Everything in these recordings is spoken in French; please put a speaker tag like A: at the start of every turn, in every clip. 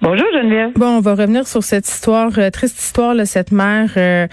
A: Bonjour, Geneviève.
B: Bon, on va revenir sur cette histoire, euh, triste histoire, cette mère euh,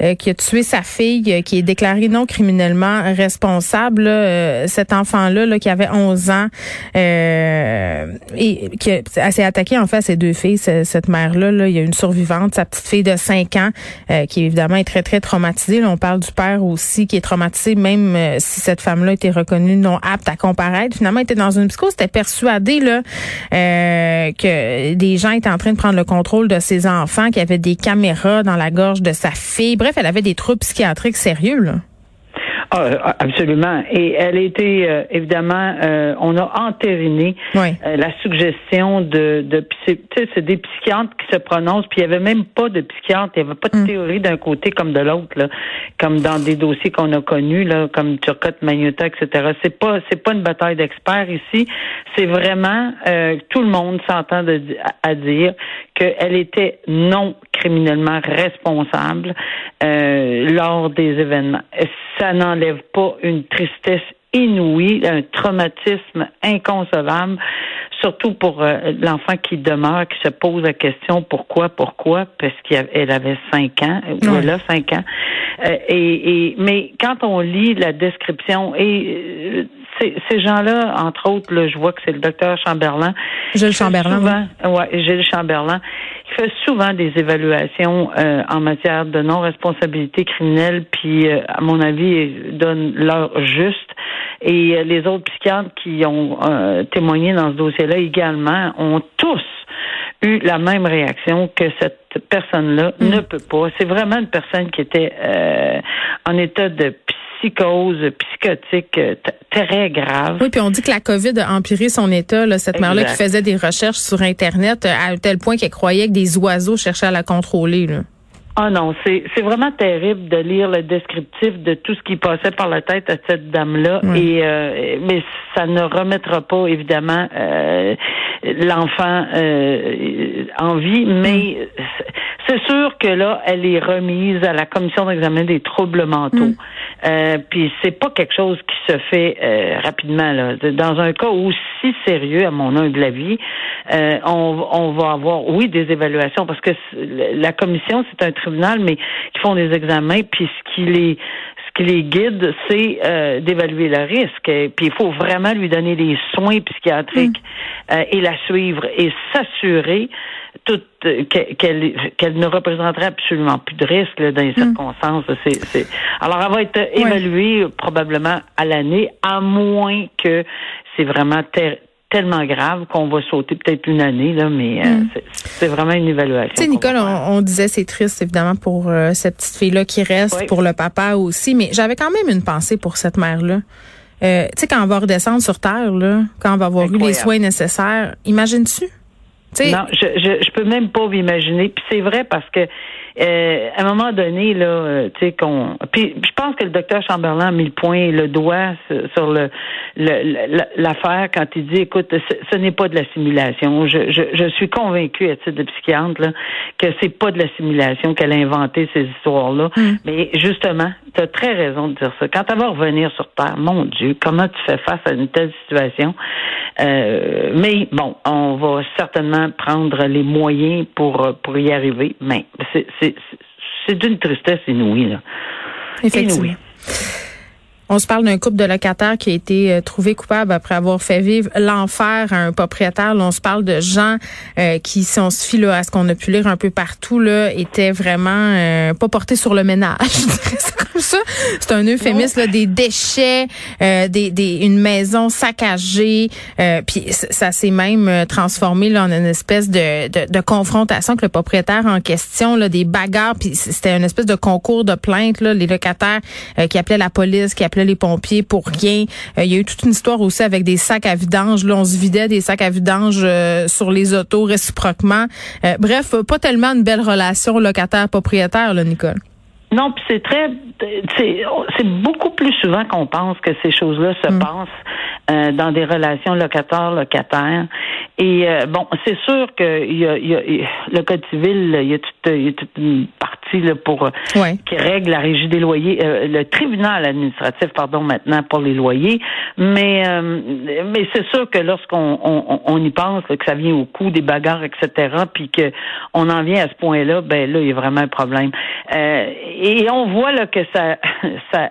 B: euh, qui a tué sa fille, qui est déclarée non criminellement responsable. là, cet enfant-là, là, qui avait 11 ans, et qui a- s'est attaquée en fait à ses deux filles, ce- cette mère-là. Là, il y a une survivante, sa petite fille de 5 ans, qui évidemment est très, très traumatisée. On parle du père aussi, qui est traumatisé, même si cette femme-là était reconnue non apte à comparaître. Finalement, elle était dans une psychose, était persuadée que des gens étaient en train de prendre le contrôle de ses enfants, qu'il y avait des caméras dans la gorge de sa fille. Bref, elle avait des troubles psychiatriques sérieux. Là.
A: Ah, absolument. Et elle a été, euh, évidemment, euh, on a entériné
B: Oui.
A: euh, la suggestion de, de c'est- des psychiatres qui se prononcent, puis il n'y avait même pas de psychiatre, il n'y avait pas de théorie d'un côté comme de l'autre, comme dans des dossiers qu'on a connus, là, comme Turcotte, Magnota, etc. C'est pas, c'est pas une bataille d'experts ici. C'est vraiment euh, tout le monde s'entend à, dire qu'elle était non criminellement responsable euh, lors des événements. Ça n'enlève pas une tristesse inouïe, un traumatisme inconcevable, surtout pour euh, l'enfant qui demeure, qui se pose la question pourquoi, pourquoi, parce qu'elle avait cinq ans, ou
B: Ouais.
A: elle a cinq ans. Euh, et, et mais quand on lit la description et euh, ces, gens-là, entre autres, là, je vois que c'est le docteur Chamberlain.
B: Gilles
A: qui
B: Chamberlain,
A: Souvent, ouais, Gilles Chamberlain. Il fait souvent des évaluations euh, en matière de non-responsabilité criminelle, puis euh, à mon avis, donne l'heure juste. Et euh, les autres psychiatres qui ont témoigné dans ce dossier-là également ont tous eu la même réaction que cette personne-là
B: Mm.
A: ne peut pas. C'est vraiment une personne qui était en état de psychose psychotique euh, très grave.
B: Oui, puis on dit que la COVID a empiré son état. Là, cette mère-là qui faisait des recherches sur Internet euh, à tel point qu'elle croyait que des oiseaux cherchaient à la contrôler. Là.
A: Ah non, c'est c'est vraiment terrible de lire le descriptif de tout ce qui passait par la tête à cette dame-là.
B: Oui.
A: Et euh, mais ça ne remettra pas évidemment euh, l'enfant euh, en vie, mais c'est sûr que là, elle est remise à la commission d'examen des troubles mentaux. Euh, puis c'est pas quelque chose qui se fait euh, rapidement là. Dans un cas aussi sérieux, à mon humble avis, euh, on, on va avoir oui des évaluations parce que la commission c'est un tribunal, mais qui font des examens puis ce qui les qui les guide, c'est euh, d'évaluer le risque. Et Puis il faut vraiment lui donner les soins psychiatriques euh, et la suivre et s'assurer toute euh, que- qu'elle qu'elle ne représenterait absolument plus de risque là, dans les circonstances. C'est, c'est- Alors elle va être évaluée probablement à l'année, à moins que c'est vraiment ter- tellement grave qu'on va sauter peut-être une année là, mais euh, c'est, c'est vraiment une évaluation.
B: Tu sais, Nicole, on, on disait c'est triste évidemment pour euh, cette petite fille-là qui reste,
A: Oui.
B: pour le papa aussi, mais j'avais quand même une pensée pour cette mère-là. Euh, tu sais, quand on va redescendre sur Terre, là, quand on va avoir eu les soins nécessaires, imagines-tu?
A: Non, je, je je peux même pas m'imaginer. Puis c'est vrai parce que euh, à un moment donné, là, euh, tu sais, qu'on. Puis je pense que le docteur Chamberlain a mis le point, le doigt sur le l'affaire quand il dit écoute, ce, n'est pas de la simulation. Je, je, je suis convaincu à titre de psychiatre là, que c'est pas de la simulation qu'elle a inventé ces histoires-là. Mm. Mais justement, tu as très raison de dire ça. Quand elle va revenir sur Terre, mon Dieu, comment tu fais face à une telle situation? Euh, mais bon, on va certainement prendre les moyens pour, pour y arriver. Mais c'est d'une tristesse inouïe. Là.
B: Effectivement. On se parle d'un couple de locataires qui a été euh, trouvé coupable après avoir fait vivre l'enfer à un propriétaire. On se parle de gens euh, qui, si on se fie à ce qu'on a pu lire un peu partout, là, étaient vraiment euh, pas portés sur le ménage. c'est un euphémisme, là, des déchets, des, des, une maison saccagée. puis ça s'est même transformé en une espèce de, de, de, confrontation avec le propriétaire en question, là, des bagarres. Puis c'était une espèce de concours de plaintes. Là, les locataires qui appelaient la police, qui appelaient les pompiers pour rien. Euh, il y a eu toute une histoire aussi avec des sacs à vidange. Là, on se vidait des sacs à vidange euh, sur les autos réciproquement. Euh, bref, pas tellement une belle relation locataire-propriétaire, là, Nicole.
A: Non, puis c'est très, c'est beaucoup plus souvent qu'on pense que ces choses-là se mm. passent dans des relations locataires-locataires. Et bon, c'est sûr que y a, y a, le code civil, il y a toute, il y a toute une partie pour euh, qui règle la régie des loyers, euh, le tribunal administratif, pardon, maintenant pour les loyers. Mais euh, mais c'est sûr que lorsqu'on on, y pense, que ça vient au coup des bagarres, etc., puis que on en vient à ce point-là, ben là, il y a vraiment un problème. et on voit là que ça ça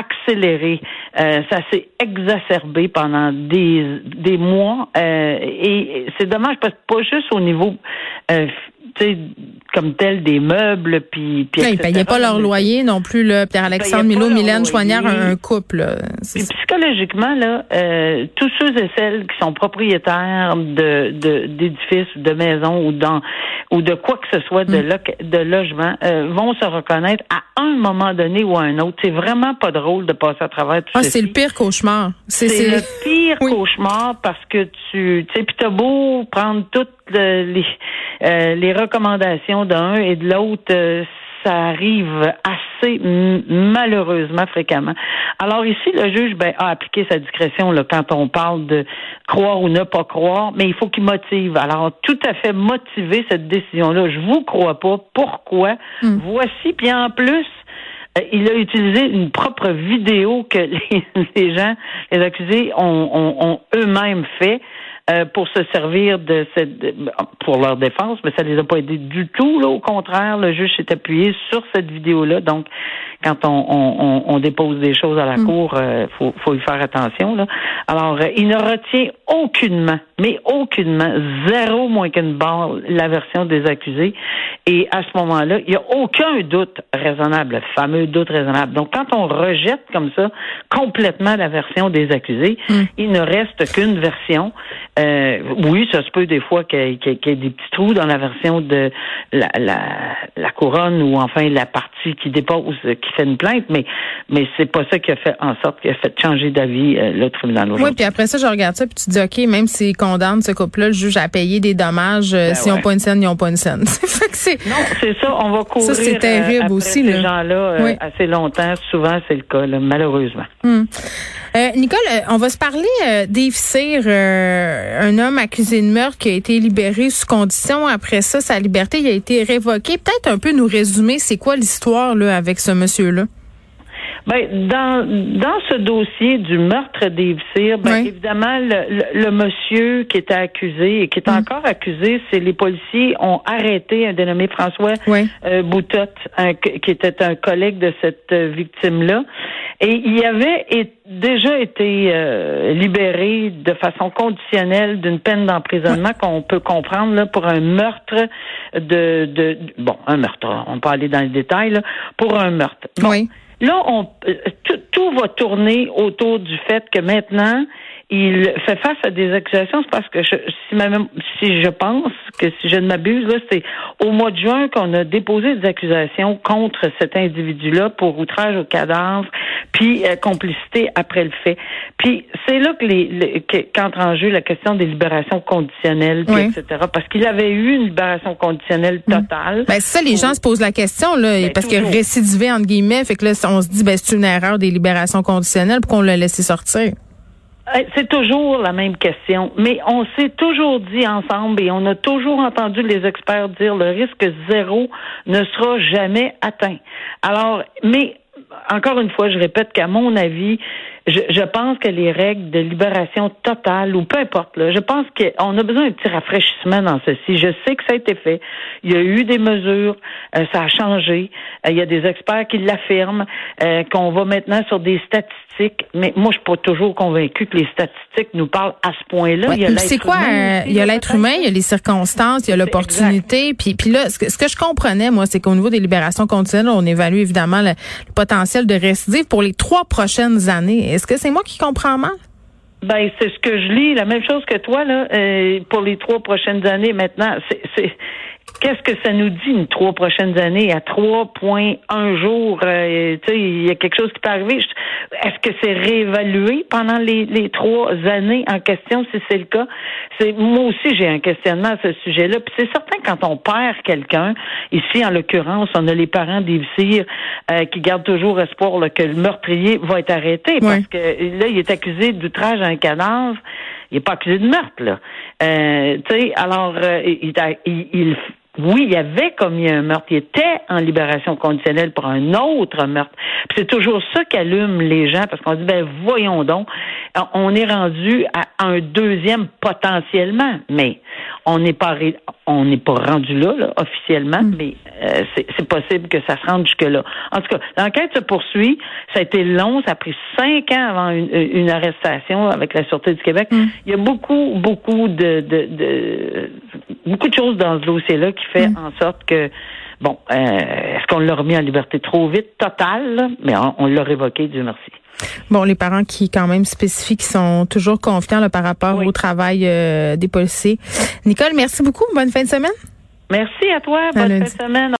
A: accéléré. ça s'est exacerbé pendant des, des mois. et c'est dommage parce que pas juste au niveau comme tel des meubles puis puis
B: ils payaient pas leur loyer non plus là. Pierre Alexandre Milo Mylène Choignard un couple
A: psychologiquement là euh, tous ceux et celles qui sont propriétaires de d'édifices de, maisons ou dans ou de quoi que ce soit de mm. de logement euh, vont se reconnaître à un moment donné ou à un autre. C'est vraiment pas drôle de passer à travers tout
B: ah, c'est le pire cauchemar.
A: C'est le pire cauchemar parce que tu tu sais puis t'as beau prendre toutes les euh, les recommandations d'un et de l'autre, euh, ça arrive assez malheureusement fréquemment. Alors ici, le juge ben, a appliqué sa discrétion là, quand on parle de croire ou ne pas croire, mais il faut qu'il motive. Alors, tout à fait motiver cette décision-là. Je vous crois pas. Pourquoi? Hmm. Voici, puis en plus, euh, il a utilisé une propre vidéo que les, gens, les accusés, ont, ont eux-mêmes fait. Euh, pour se servir de cette pour leur défense, mais ça les a pas aidés du tout. Là, au contraire, le juge s'est appuyé sur cette vidéo-là. Donc, quand on, on, on, dépose des choses à la mm. cour, euh, faut, faut y faire attention. Là. Alors, euh, il ne retient aucunement, mais aucunement, zéro moins qu'une barre, la version des accusés. Et à ce moment-là, il n'y a aucun doute raisonnable, le fameux doute raisonnable. Donc, quand on rejette comme ça complètement la version des accusés, mm. il ne reste qu'une version. Euh, oui, ça se peut des fois qu'il y, ait des petits trous dans la version de la, la, la couronne ou enfin la partie qui dépose, qui fait une plainte, mais mais c'est pas ça qui a fait en sorte qu'il a fait changer d'avis euh, le tribunal.
B: Oui, puis après ça, je regarde ça, puis tu dis, OK, même s'ils condamnent ce couple-là, le juge a payé des dommages. Euh, ben s'ils n'ont pas une scène, ils n'ont pas une scène.
A: non, c'est ça, on va courir. Ça,
B: c'est terrible
A: après
B: aussi.
A: Ces gens-là, assez longtemps, souvent, c'est le cas, malheureusement.
B: Hmm. Euh, Nicole, euh, on va se parler euh, d'Yves Cyr, euh, un homme accusé de meurtre qui a été libéré sous condition. Après ça, sa liberté a été révoquée. Peut-être un peu nous résumer, c'est quoi l'histoire là avec ce monsieur-là?
A: Ben, dans, dans ce dossier du meurtre d'Yves Cyr, ben, évidemment, le, le, monsieur qui était accusé et qui est mm. encore accusé, c'est les policiers ont arrêté un dénommé François oui. qui était un collègue de cette victime-là. Et il avait déjà été euh, libéré de façon conditionnelle d'une peine d'emprisonnement qu'on peut comprendre là, pour un meurtre de, de bon un meurtre. On peut aller dans les détails là, pour un meurtre. oui. Là, on euh, tout, va tourner autour du fait que maintenant il fait face à des accusations, c'est parce que je, si, si je pense que si je ne m'abuse, là, c'est au mois de juin qu'on a déposé des accusations contre cet individu-là pour outrage au cadavre, puis euh, complicité après le fait. Puis c'est là que les, qu'entre en jeu la question des libérations conditionnelles, etc. Parce qu'il avait eu une libération conditionnelle mm. totale.
B: Ben ça, les gens se posent la question là, ben, parce qu'il récidivé entre guillemets, fait que là, on se dit ben c'est une erreur des libérations conditionnelles pour qu'on l'a laissé sortir?
A: C'est toujours la même question, mais on s'est toujours dit ensemble et on a toujours entendu les experts dire le risque zéro ne sera jamais atteint. Alors, mais encore une fois, je répète qu'à mon avis, je, je, pense que les règles de libération totale, ou peu importe, là, je pense qu'on a besoin d'un petit rafraîchissement dans ceci. Je sais que ça a été fait. Il y a eu des mesures, euh, ça a changé. Euh, il y a des experts qui l'affirment, euh, qu'on va maintenant sur des statistiques. Mais moi, je suis pas toujours convaincue que les statistiques nous parlent à ce point-là.
B: c'est quoi? il y a l'être humain, il y a les circonstances, il y a l'opportunité. Puis, puis là, ce que, ce que je comprenais, moi, c'est qu'au niveau des libérations continuelles, on évalue évidemment le, le potentiel de récidive pour les trois prochaines années. Est-ce que c'est moi qui comprends mal?
A: Ben, c'est ce que je lis, la même chose que toi, là, euh, pour les trois prochaines années maintenant. C'est, Qu'est-ce que ça nous dit une trois prochaines années à 3,1 jours? Euh, tu sais, il y a quelque chose qui peut arriver? Est-ce que c'est réévalué pendant les, les trois années en question, si c'est le cas? C'est moi aussi j'ai un questionnement à ce sujet-là. Puis c'est certain quand on perd quelqu'un, ici en l'occurrence, on a les parents des euh, qui gardent toujours espoir que le meurtrier va être arrêté parce que là il est accusé d'outrage à un cadavre il n'est pas accusé de meurtre, là. Euh, tu sais, alors, euh, il, il, oui, il avait commis un meurtre. Il était en libération conditionnelle pour un autre meurtre. C'est toujours ça qui allume les gens parce qu'on dit, ben voyons donc, on est rendu à un deuxième potentiellement, mais on n'est pas on n'est pas rendu là, officiellement, mm. mais euh, c'est possible que ça se rende jusque là. En tout cas, l'enquête se poursuit. Ça a été long, ça a pris cinq ans avant une, arrestation avec la sûreté du Québec. Mm. Il y a beaucoup, beaucoup de, de, beaucoup de choses dans ce dossier-là qui fait mm. en sorte que bon, euh, est-ce qu'on l'a remis en liberté trop vite, total, mais on, l'a révoqué, Dieu merci.
B: Bon, les parents qui quand même spécifient, qui sont toujours confiants par rapport au travail euh, des policiers. Nicole, merci beaucoup. Bonne fin de semaine.
A: Merci à toi. Bonne fin de semaine.